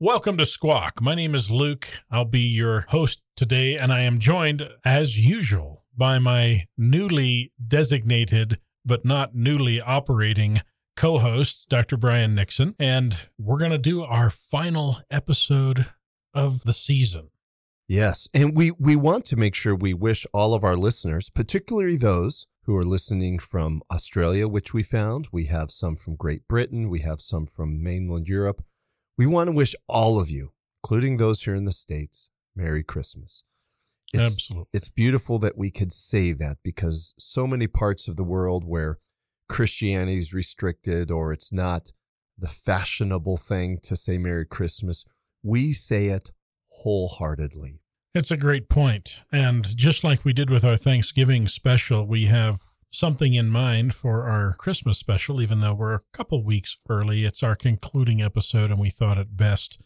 Welcome to Squawk. My name is Luke. I'll be your host today, and I am joined, as usual, by my newly designated but not newly operating co host, Dr. Brian Nixon. And we're going to do our final episode of the season. Yes. And we, we want to make sure we wish all of our listeners, particularly those who are listening from Australia, which we found. We have some from Great Britain. We have some from mainland Europe. We want to wish all of you, including those here in the States, Merry Christmas. It's, Absolutely. It's beautiful that we could say that because so many parts of the world where Christianity is restricted or it's not the fashionable thing to say Merry Christmas, we say it wholeheartedly. It's a great point. And just like we did with our Thanksgiving special, we have something in mind for our Christmas special, even though we're a couple weeks early. It's our concluding episode, and we thought it best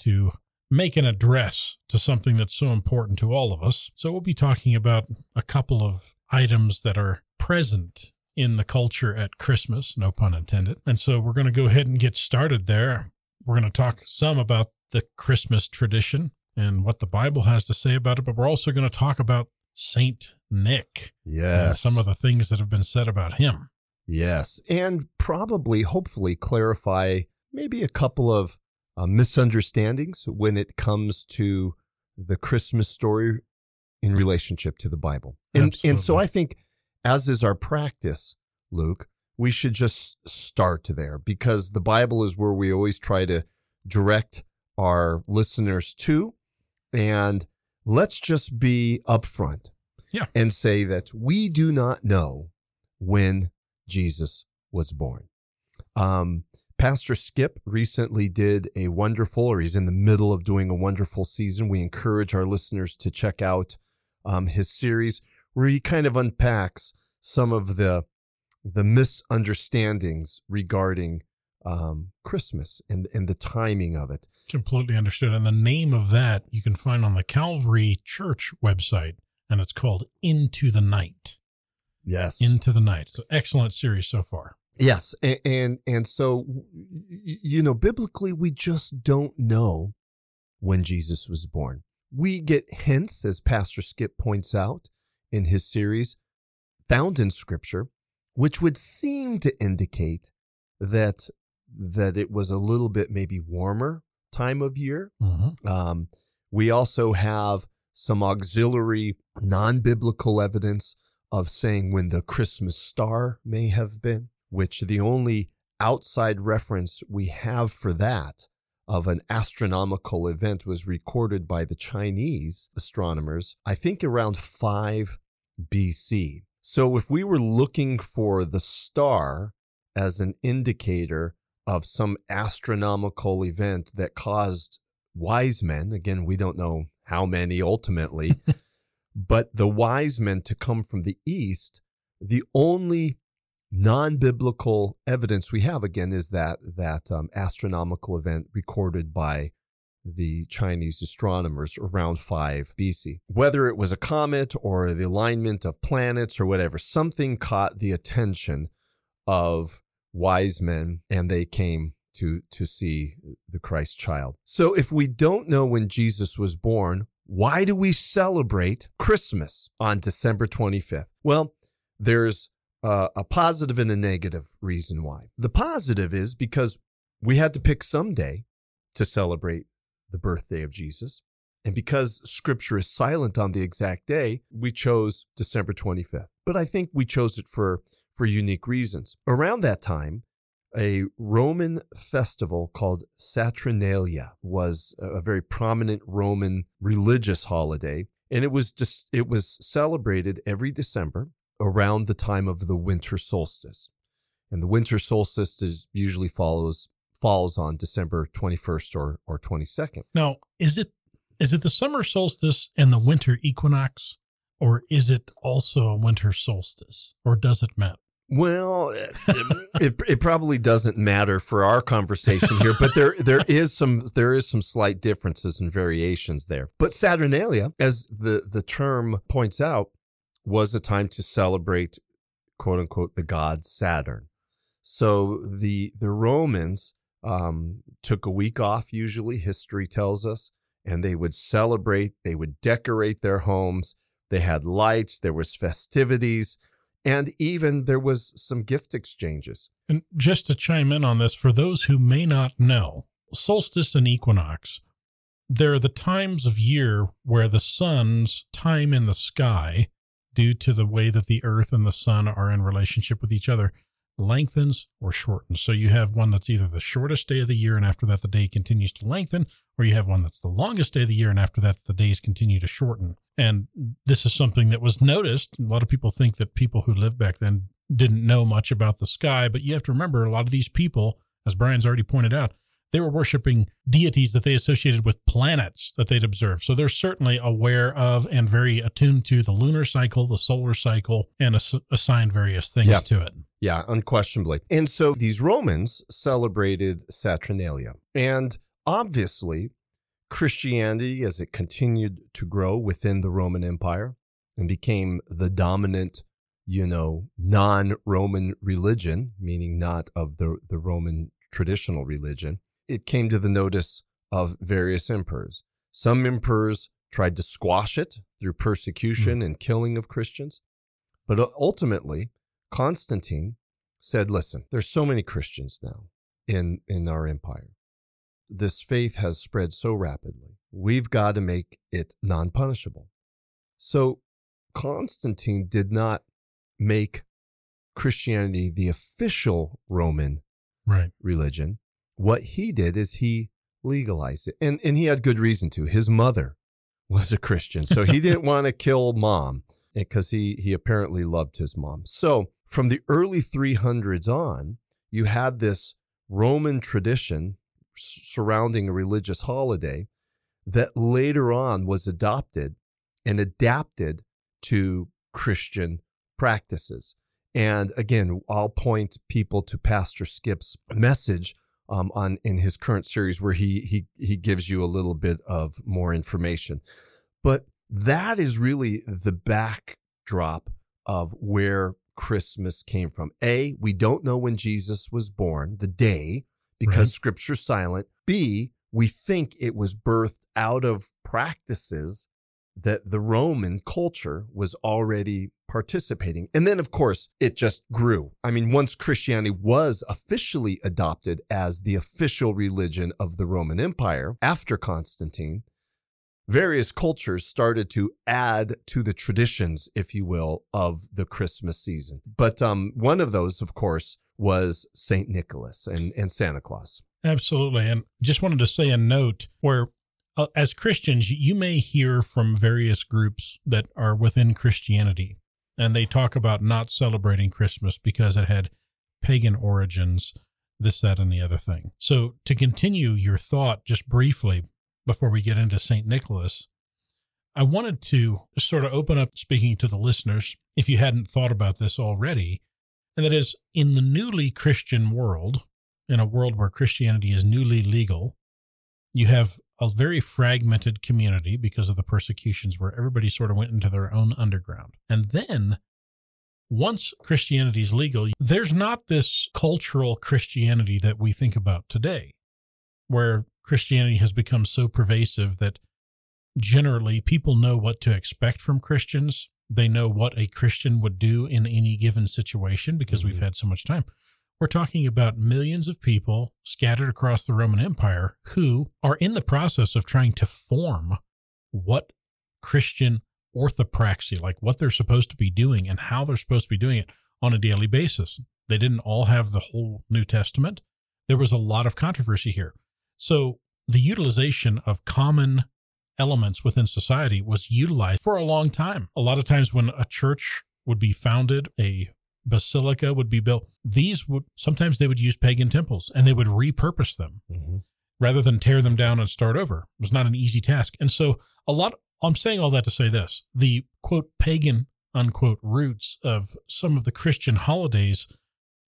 to make an address to something that's so important to all of us. So we'll be talking about a couple of items that are present in the culture at Christmas, no pun intended. And so we're going to go ahead and get started there. We're going to talk some about the Christmas tradition and what the Bible has to say about it, but we're also going to talk about Saint Nick. Yes. some of the things that have been said about him. Yes. And probably, hopefully, clarify maybe a couple of uh, misunderstandings when it comes to the Christmas story in relationship to the Bible. And, and so I think, as is our practice, Luke, we should just start there because the Bible is where we always try to direct our listeners to. And let's just be upfront Yeah. and say that we do not know when Jesus was born. Um, Pastor Skip recently did a wonderful, or he's in the middle of doing a wonderful season. We encourage our listeners to check out um, his series where he kind of unpacks some of the the misunderstandings regarding um, Christmas and and the timing of it. Completely understood. And the name of that you can find on the Calvary Church website, and it's called Into the Night. Yes, Into the Night. So excellent series so far. Yes, and, and and so you know, biblically, we just don't know when Jesus was born. We get hints, as Pastor Skip points out in his series, found in Scripture, which would seem to indicate that that it was a little bit maybe warmer time of year. Mm-hmm. Um, we also have some auxiliary non-biblical evidence of saying when the Christmas star may have been, which the only outside reference we have for that of an astronomical event was recorded by the Chinese astronomers, I think around 5 BC. So if we were looking for the star as an indicator of some astronomical event that caused wise men, again, we don't know how many ultimately, but the wise men to come from the east, the only non-biblical evidence we have again is that that um, astronomical event recorded by the Chinese astronomers around 5 BC. Whether it was a comet or the alignment of planets or whatever, something caught the attention of wise men and they came to to see the Christ child. So if we don't know when Jesus was born, why do we celebrate Christmas on December 25th? Well, there's uh, a positive and a negative reason why. The positive is because we had to pick some day to celebrate the birthday of Jesus. And because scripture is silent on the exact day, we chose December 25th. But I think we chose it for, for unique reasons. Around that time, a Roman festival called Saturnalia was a very prominent Roman religious holiday. And it was just, it was celebrated every December around the time of the winter solstice. And the winter solstice is usually follows falls on December 21st or, or 22nd. Now, is it is it the summer solstice and the winter equinox, or is it also a winter solstice, or does it matter? Well, it, it, probably doesn't matter for our conversation here, but there there is some there is some slight differences and variations there. But Saturnalia, as the the term points out, was a time to celebrate quote unquote the god Saturn. So the the Romans um, took a week off, usually, history tells us, and they would celebrate, they would decorate their homes. They had lights, there was festivities, and even there was some gift exchanges. And just to chime in on this, for those who may not know, solstice and equinox, they're the times of year where the sun's time in the sky, due to the way that the earth and the sun are in relationship with each other, lengthens or shortens. So you have one that's either the shortest day of the year, and after that, the day continues to lengthen, or you have one that's the longest day of the year, and after that, the days continue to shorten. And this is something that was noticed. A lot of people think that people who lived back then didn't know much about the sky, but you have to remember a lot of these people, as Brian's already pointed out, they were worshiping deities that they associated with planets that they'd observed. So they're certainly aware of and very attuned to the lunar cycle, the solar cycle, and ass- assigned various things Yeah. to it. Yeah, unquestionably. And so these Romans celebrated Saturnalia. And obviously, Christianity, as it continued to grow within the Roman Empire and became the dominant, you know, non Roman religion, meaning not of the, the Roman traditional religion, it came to the notice of various emperors. Some emperors tried to squash it through persecution hmm. and killing of Christians. But ultimately, Constantine said, listen, there's so many Christians now in, in our empire. This faith has spread so rapidly. We've got to make it non punishable. So Constantine did not make Christianity the official Roman Right. religion. What he did is he legalized it. And, and he had good reason to. His mother was a Christian. So he didn't want to kill mom because he, he apparently loved his mom. So from the early 300s on, you had this Roman tradition surrounding a religious holiday that later on was adopted and adapted to Christian practices. And again, I'll point people to Pastor Skip's message um, on in his current series where he he he gives you a little bit of more information. But that is really the backdrop of where Christmas came from. A, we don't know when Jesus was born, the day, because Right. scripture's silent. B, we think it was birthed out of practices that the Roman culture was already participating. And then, of course, it just grew. I mean, once Christianity was officially adopted as the official religion of the Roman Empire after Constantine, various cultures started to add to the traditions, if you will, of the Christmas season. But um, one of those, of course, was St. Nicholas and, and Santa Claus. Absolutely. And just wanted to say a note where, uh, as Christians, you may hear from various groups that are within Christianity, and they talk about not celebrating Christmas because it had pagan origins, this, that, and the other thing. So, to continue your thought just briefly before we get into St. Nicholas, I wanted to sort of open up speaking to the listeners, if you hadn't thought about this already, and that is in the newly Christian world, in a world where Christianity is newly legal, you have a very fragmented community because of the persecutions where everybody sort of went into their own underground. And then once Christianity is legal, there's not this cultural Christianity that we think about today, where Christianity has become so pervasive that generally people know what to expect from Christians. They know what a Christian would do in any given situation because we've Mhm. had so much time. We're talking about millions of people scattered across the Roman Empire who are in the process of trying to form what Christian orthopraxy, like what they're supposed to be doing and how they're supposed to be doing it on a daily basis. They didn't all have the whole New Testament. There was a lot of controversy here. So the utilization of common elements within society was utilized for a long time. A lot of times when a church would be founded, a basilica would be built, these would sometimes they would use pagan temples and they would repurpose them mm-hmm. rather than tear them down and start over. It was not an easy task. And so a lot I'm saying all that to say this. The quote pagan unquote roots of some of the Christian holidays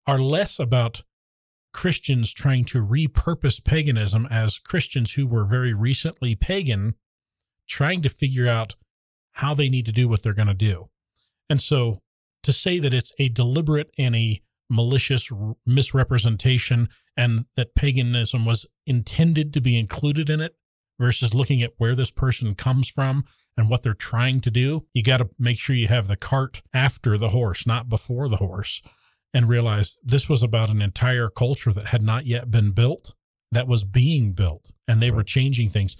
are less about Christians trying to repurpose paganism as Christians who were very recently pagan trying to figure out how they need to do what they're going to do. And so to say that it's a deliberate and a malicious misrepresentation and that paganism was intended to be included in it versus looking at where this person comes from and what they're trying to do. You got to make sure you have the cart after the horse, not before the horse, and realize this was about an entire culture that had not yet been built, that was being built, and they were changing things.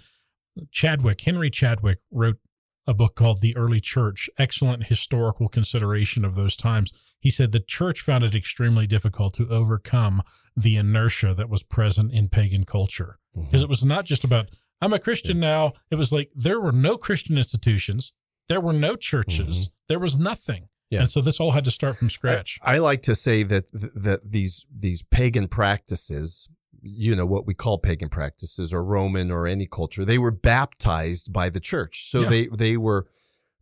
Chadwick, Henry Chadwick, wrote a book called The Early Church, excellent historical consideration of those times. He said the church found it extremely difficult to overcome the inertia that was present in pagan culture mm-hmm. because it was not just about I'm a Christian now. It was like there were no Christian institutions, there were no churches, mm-hmm. there was nothing. Yeah. And so this all had to start from scratch. I, I like to say that that these these pagan practices, you know, what we call pagan practices or Roman or any culture, they were baptized by the church. So Yeah. they they were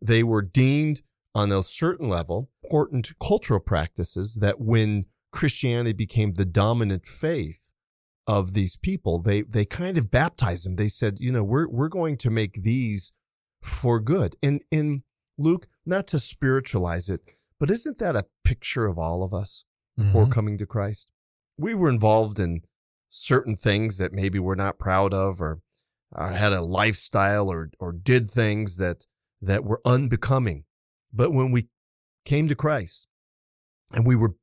they were deemed on a certain level important cultural practices that when Christianity became the dominant faith of these people, they they kind of baptized them. They said, you know, we're we're going to make these for good. And in Luke, not to spiritualize it, but isn't that a picture of all of us before Mhm. coming to Christ? We were involved in certain things that maybe we're not proud of, or, or had a lifestyle, or or did things that that were unbecoming. But when we came to Christ and we were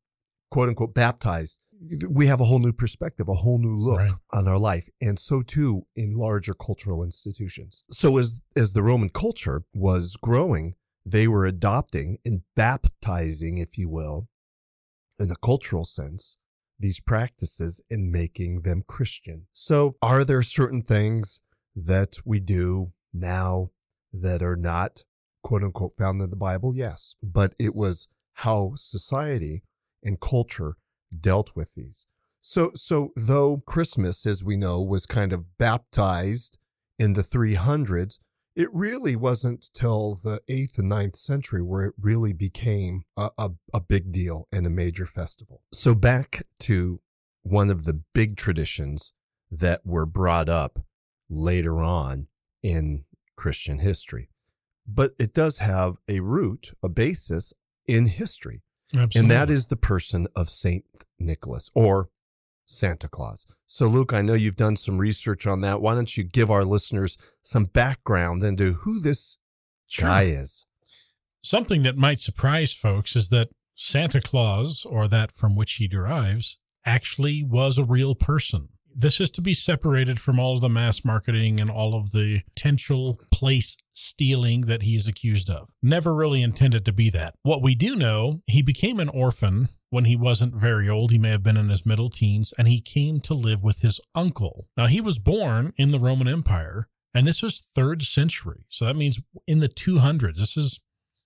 quote unquote baptized, we have a whole new perspective, a whole new look Right. on our life. And so too in larger cultural institutions. So as as the Roman culture was growing, they were adopting and baptizing, if you will, in a cultural sense, these practices and making them Christian. So are there certain things that we do now that are not quote unquote found in the Bible? Yes. But it was how society and culture dealt with these. So, so though Christmas, as we know, was kind of baptized in the 300s, it really wasn't till the eighth and ninth century where it really became a, a, a big deal and a major festival. So back to one of the big traditions that were brought up later on in Christian history. But it does have a root, a basis in history. Absolutely. And that is the person of Saint Nicholas or Santa Claus. So, Luke, I know you've done some research on that. Why don't you give our listeners some background into who this Sure. guy is? Something that might surprise folks is that Santa Claus, or that from which he derives, actually was a real person. This is to be separated from all of the mass marketing and all of the potential place stealing that he is accused of. Never really intended to be that. What we do know, he became an orphan when he wasn't very old. He may have been in his middle teens, and he came to live with his uncle. Now, he was born in the Roman Empire, and this was third century. So that means in the 200s. This is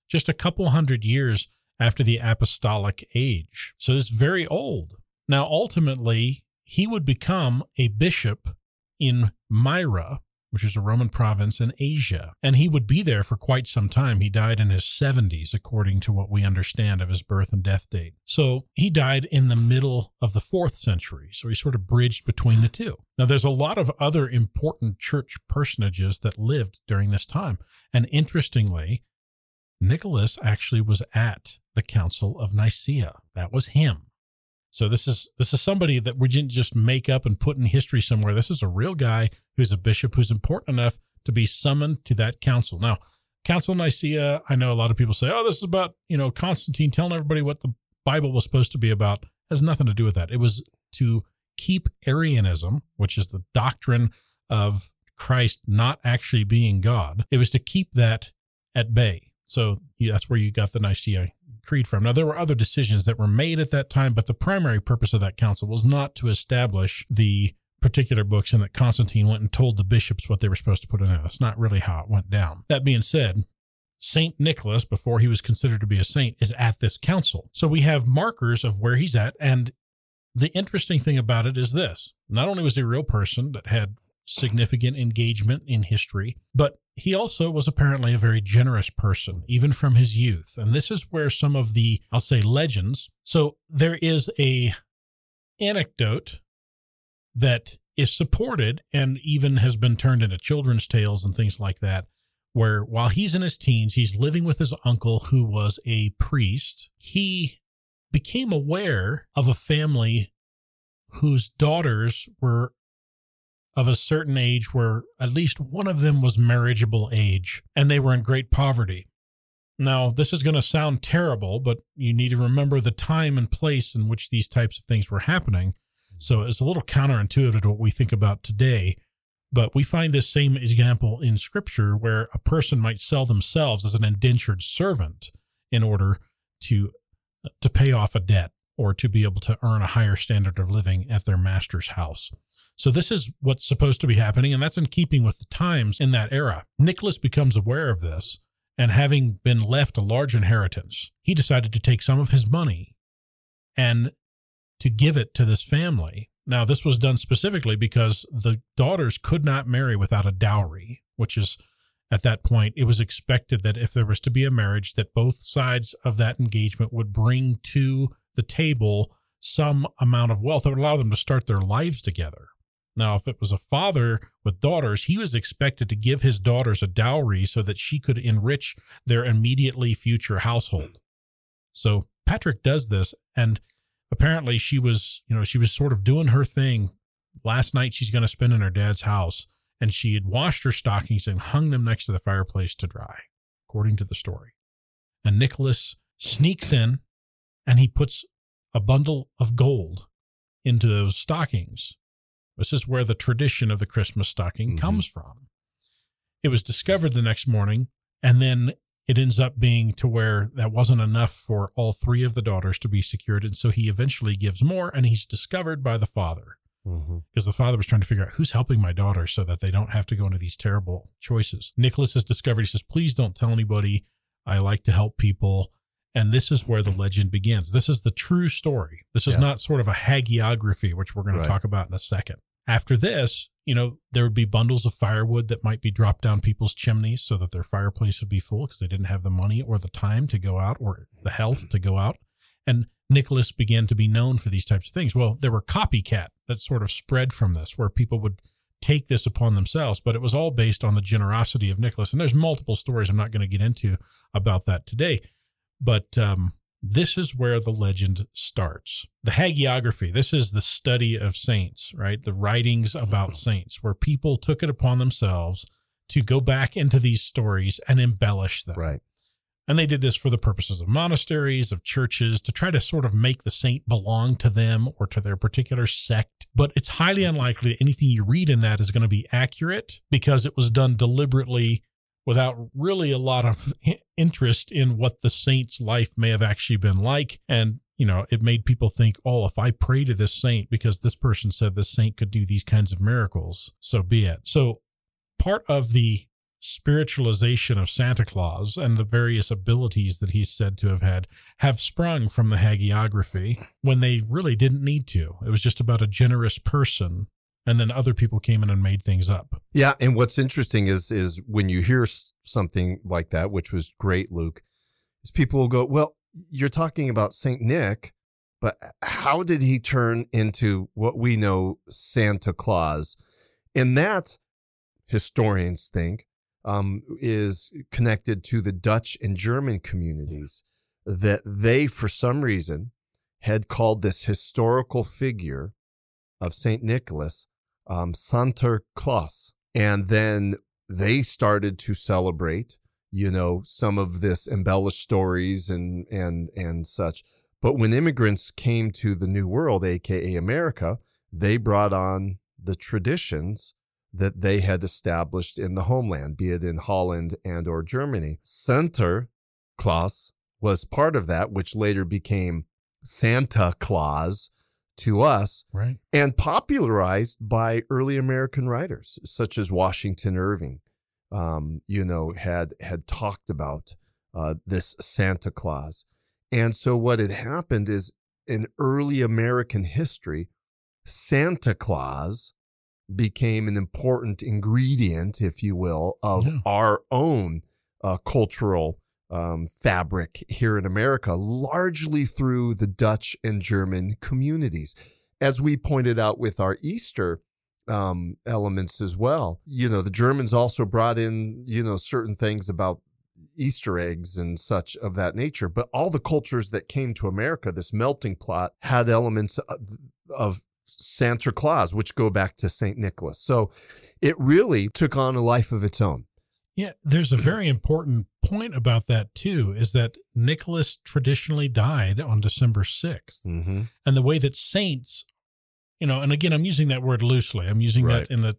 just a couple hundred years after the apostolic age. So it's very old. Now, ultimately, he would become a bishop in Myra, which is a Roman province in Asia, and he would be there for quite some time. He died in his 70s, according to what we understand of his birth and death date. So he died in the middle of the fourth century. So he sort of bridged between the two. Now, there's a lot of other important church personages that lived during this time. And interestingly, Nicholas actually was at the Council of Nicaea. That was him. So this is this is somebody that we didn't just make up and put in history somewhere. This is a real guy who's a bishop who's important enough to be summoned to that council. Now, Council of Nicaea, I know a lot of people say, "Oh, this is about, you know, Constantine telling everybody what the Bible was supposed to be about." has nothing to do with that. It was to keep Arianism, which is the doctrine of Christ not actually being God. It was to keep that at bay. So that's where you got the Nicaea Creed from. Now, there were other decisions that were made at that time, but the primary purpose of that council was not to establish the particular books and that Constantine went and told the bishops what they were supposed to put in there. That's not really how it went down. That being said, Saint Nicholas, before he was considered to be a saint, is at this council. So we have markers of where he's at. And the interesting thing about it is this not only was he a real person that had significant engagement in history, but he also was apparently a very generous person, even from his youth. And this is where some of the, I'll say, legends. So there is a anecdote that is supported and even has been turned into children's tales and things like that, where while he's in his teens, he's living with his uncle who was a priest. He became aware of a family whose daughters were of a certain age where at least one of them was marriageable age and they were in great poverty. Now, this is going to sound terrible, but you need to remember the time and place in which these types of things were happening. So it's a little counterintuitive to what we think about today. But we find this same example in scripture where a person might sell themselves as an indentured servant in order to uh, to pay off a debt or to be able to earn a higher standard of living at their master's house. So this is what's supposed to be happening, and that's in keeping with the times in that era. Nicholas becomes aware of this, and having been left a large inheritance, he decided to take some of his money and to give it to this family. Now, this was done specifically because the daughters could not marry without a dowry, which is at that point, it was expected that if there was to be a marriage, that both sides of that engagement would bring to the table some amount of wealth that would allow them to start their lives together. Now, if it was a father with daughters, he was expected to give his daughters a dowry so that she could enrich their immediately future household. So Patrick does this, and apparently she was, you know, she was sort of doing her thing. Last night she's going to spend in her dad's house, and she had washed her stockings and hung them next to the fireplace to dry, according to the story. And Nicholas sneaks in, and he puts a bundle of gold into those stockings this is where the tradition of the Christmas stocking mm-hmm. comes from. It was discovered the next morning, and then it ends up being to where that wasn't enough for all three of the daughters to be secured. And so he eventually gives more, and he's discovered by the father mm-hmm. because the father was trying to figure out who's helping my daughter so that they don't have to go into these terrible choices. Nicholas is discovered. He says, Please don't tell anybody. I like to help people. And this is where the legend begins. This is the true story. This is yeah. not sort of a hagiography, which we're going right. to talk about in a second. After this, you know, there would be bundles of firewood that might be dropped down people's chimneys so that their fireplace would be full because they didn't have the money or the time to go out or the health to go out. And Nicholas began to be known for these types of things. Well, there were copycat that sort of spread from this where people would take this upon themselves, but it was all based on the generosity of Nicholas. And there's multiple stories I'm not going to get into about that today. But um, this is where the legend starts. The hagiography, this is the study of saints, right? The writings about mm-hmm. saints, where people took it upon themselves to go back into these stories and embellish them. Right. And they did this for the purposes of monasteries, of churches, to try to sort of make the saint belong to them or to their particular sect. But it's highly unlikely that anything you read in that is going to be accurate because it was done deliberately without really a lot of interest in what the saint's life may have actually been like. And, you know, it made people think, oh, if I pray to this saint because this person said this saint could do these kinds of miracles, so be it. So part of the spiritualization of Santa Claus and the various abilities that he's said to have had have sprung from the hagiography when they really didn't need to. It was just about a generous person and then other people came in and made things up. Yeah, and what's interesting is is when you hear something like that, which was great, Luke, is people will go, "Well, you're talking about Saint Nick, but how did he turn into what we know Santa Claus?" And that historians think um, is connected to the Dutch and German communities that they, for some reason, had called this historical figure of Saint Nicholas um, Santa Claus. And then they started to celebrate, you know, some of this embellished stories and and and such. But when immigrants came to the New World, aka America, they brought on the traditions that they had established in the homeland, be it in Holland and or Germany. Santa Claus was part of that, which later became Santa Claus, to us right. and popularized by early American writers such as Washington Irving. Um, you know, had had talked about uh, this Santa Claus, and so what had happened is in early American history, Santa Claus became an important ingredient, if you will, of yeah. our own uh, cultural um, fabric here in America, largely through the Dutch and German communities. As we pointed out with our Easter um, elements as well, you know, the Germans also brought in, you know, certain things about, Easter eggs and such of that nature. But all the cultures that came to America, this melting pot, had elements of, of Santa Claus, which go back to St. Nicholas. So it really took on a life of its own. Yeah, there's a very important point about that too is that Nicholas traditionally died on December 6th. Mm-hmm. And the way that saints, you know, and again, I'm using that word loosely, I'm using Right. that in the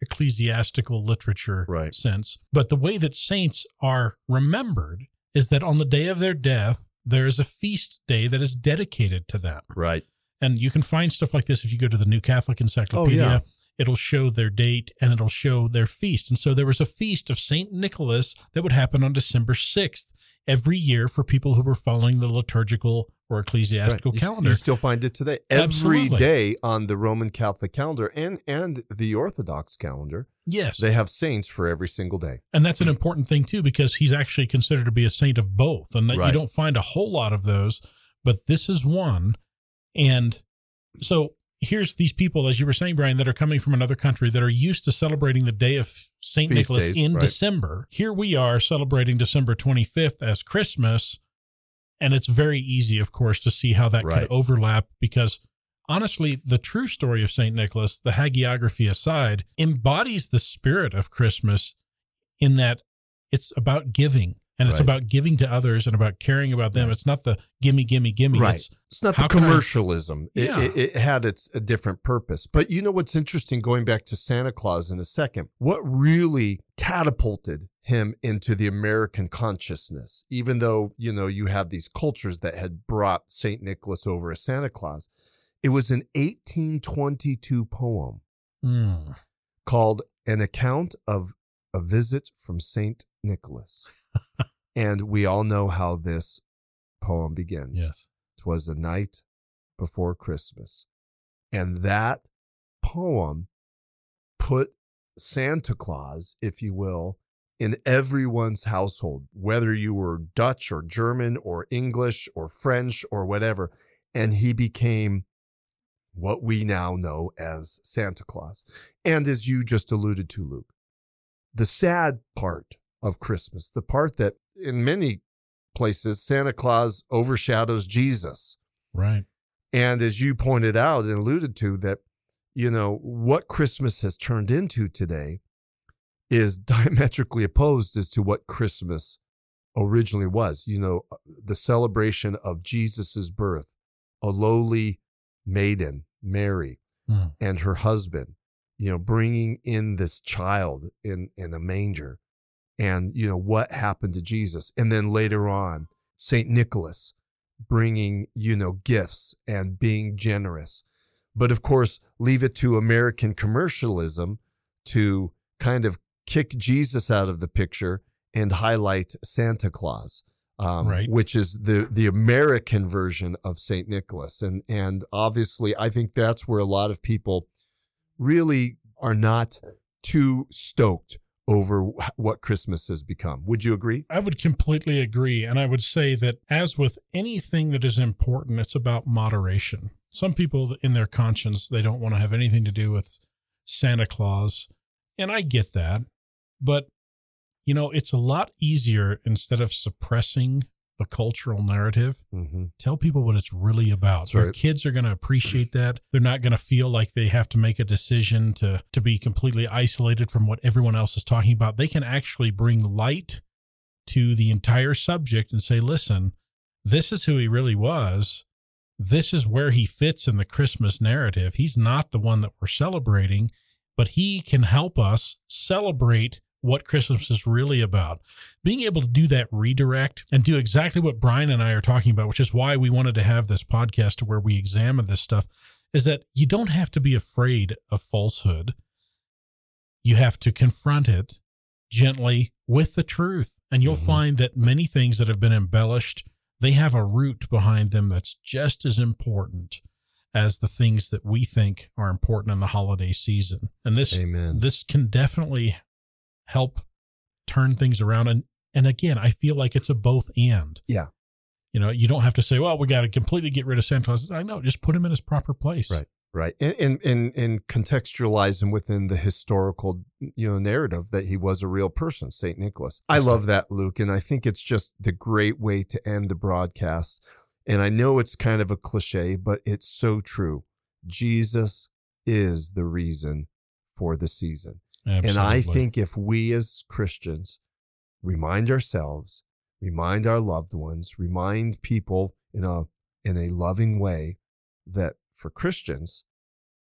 ecclesiastical literature Right. sense. But the way that saints are remembered is that on the day of their death, there is a feast day that is dedicated to them. Right. And you can find stuff like this if you go to the New Catholic Encyclopedia. Oh, yeah. It'll show their date and it'll show their feast. And so there was a feast of St. Nicholas that would happen on December 6th every year for people who were following the liturgical or ecclesiastical Right. Calendar. You still find it today. Every Absolutely. day on the Roman Catholic calendar and and the Orthodox calendar, yes. they have saints for every single day. And that's an important thing too, because he's actually considered to be a saint of both, and that you don't find a whole lot of those, but this is one. And so here's these people, as you were saying, Brian, that are coming from another country that are used to celebrating the day of Saint Nicholas days, in right. December. Here we are celebrating December 25th as Christmas, and it's very easy, of course, to see how that Right. could overlap because. Honestly, the true story of St. Nicholas, the hagiography aside, embodies the spirit of Christmas in that it's about giving and it's Right. about giving to others and about caring about them. Right. It's not the gimme, gimme, gimme. Right. It's It's not the can I- commercialism. It- Yeah. It, it had its a different purpose. But you know what's interesting? Going back to Santa Claus in a second, what really catapulted him into the American consciousness, even though you know you have these cultures that had brought Saint Nicholas over as Santa Claus, it was an 1822 poem Mm. called "An Account of a Visit from Saint Nicholas," and we all know how this poem begins. yes. Twas the night before Christmas. And that poem put Santa Claus, if you will, in everyone's household, whether you were Dutch or German or English or French or whatever. And he became what we now know as Santa Claus. And as you just alluded to, Luke, the sad part of Christmas, the part that in many places Santa Claus overshadows Jesus. Right. And as you pointed out and alluded to, that, you know, what Christmas has turned into today is diametrically opposed as to what Christmas originally was. You know, the celebration of Jesus's birth, a lowly maiden, Mary, Mm. and her husband, you know, bringing in this child in, in a manger and, you know, what happened to Jesus. And then later on, St. Nicholas bringing, you know, gifts and being generous. But of course, leave it to American commercialism to kind of kick Jesus out of the picture and highlight Santa Claus. Um, Right. which is the the American version of Saint Nicholas, and and obviously, I think that's where a lot of people really are not too stoked over what Christmas has become. Would you agree? I would completely agree. And I would say that, as with anything that is important, it's about moderation. Some people, in their conscience, they don't want to have anything to do with Santa Claus. And I get that. But, you know, it's a lot easier instead of suppressing the cultural narrative Mm-hmm. tell people what it's really about. Right. kids are going to appreciate that. They're not going to feel like they have to make a decision to to be completely isolated from what everyone else is talking about. They can actually bring light to the entire subject and say, "Listen, this is who he really was. This is where he fits in the Christmas narrative. He's not the one that we're celebrating, but he can help us celebrate what Christmas is really about." being able to do that redirect and do exactly what Brian and I are talking about, which is why we wanted to have this podcast to where we examine this stuff, is that you don't have to be afraid of falsehood. You have to confront it gently with the truth. And you'll Mhm. find that many things that have been embellished, they have a root behind them that's just as important as the things that we think are important in the holiday season. And this Amen. this can definitely help turn things around and and again i feel like it's a both and Yeah. you know you don't have to say well we got to completely get rid of santa claus i know just put him in his proper place Right. Right. And, and, and, and contextualize him within the historical, you know, narrative that he was a real person, St. Nicholas. I love that, Luke. And I think it's just the great way to end the broadcast. And I know it's kind of a cliche, but it's so true. Jesus is the reason for the season. Absolutely. And I think if we as Christians remind ourselves, remind our loved ones, remind people in a in a loving way that for Christians,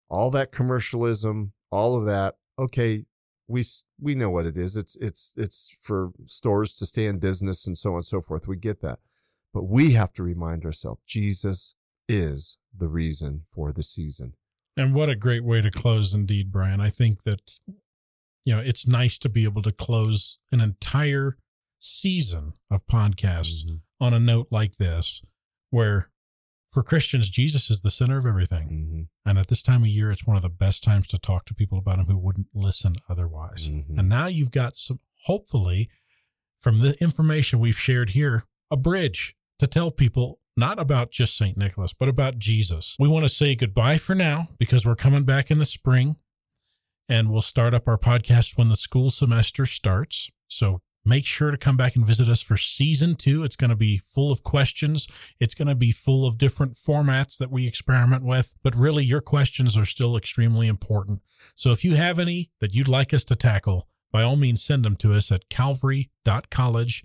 all that commercialism, all of that, okay, we we know what it is. It's it's it's for stores to stay in business and so on and so forth. We get that. But we have to remind ourselves Jesus is the reason for the season. And what a great way to close indeed, Brian. I think that you know, it's nice to be able to close an entire season of podcasts mm-hmm. on a note like this where for Christians, Jesus is the center of everything. Mm-hmm. And at this time of year, it's one of the best times to talk to people about him who wouldn't listen otherwise. Mm-hmm. And now you've got some, hopefully, from the information we've shared here, a bridge to tell people not about just St. Nicholas, but about Jesus. We want to say goodbye for now because we're coming back in the spring and we'll start up our podcast when the school semester starts. So Make sure to come back and visit us for season two. It's going to be full of questions. It's going to be full of different formats that we experiment with, but really your questions are still extremely important. So if you have any that you'd like us to tackle, by all means, send them to us at calvary.college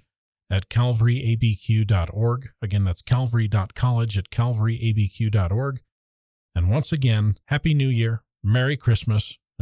at calvaryabq.org. Again, that's calvary.college at calvaryabq.org. And once again, Happy New Year, Merry Christmas,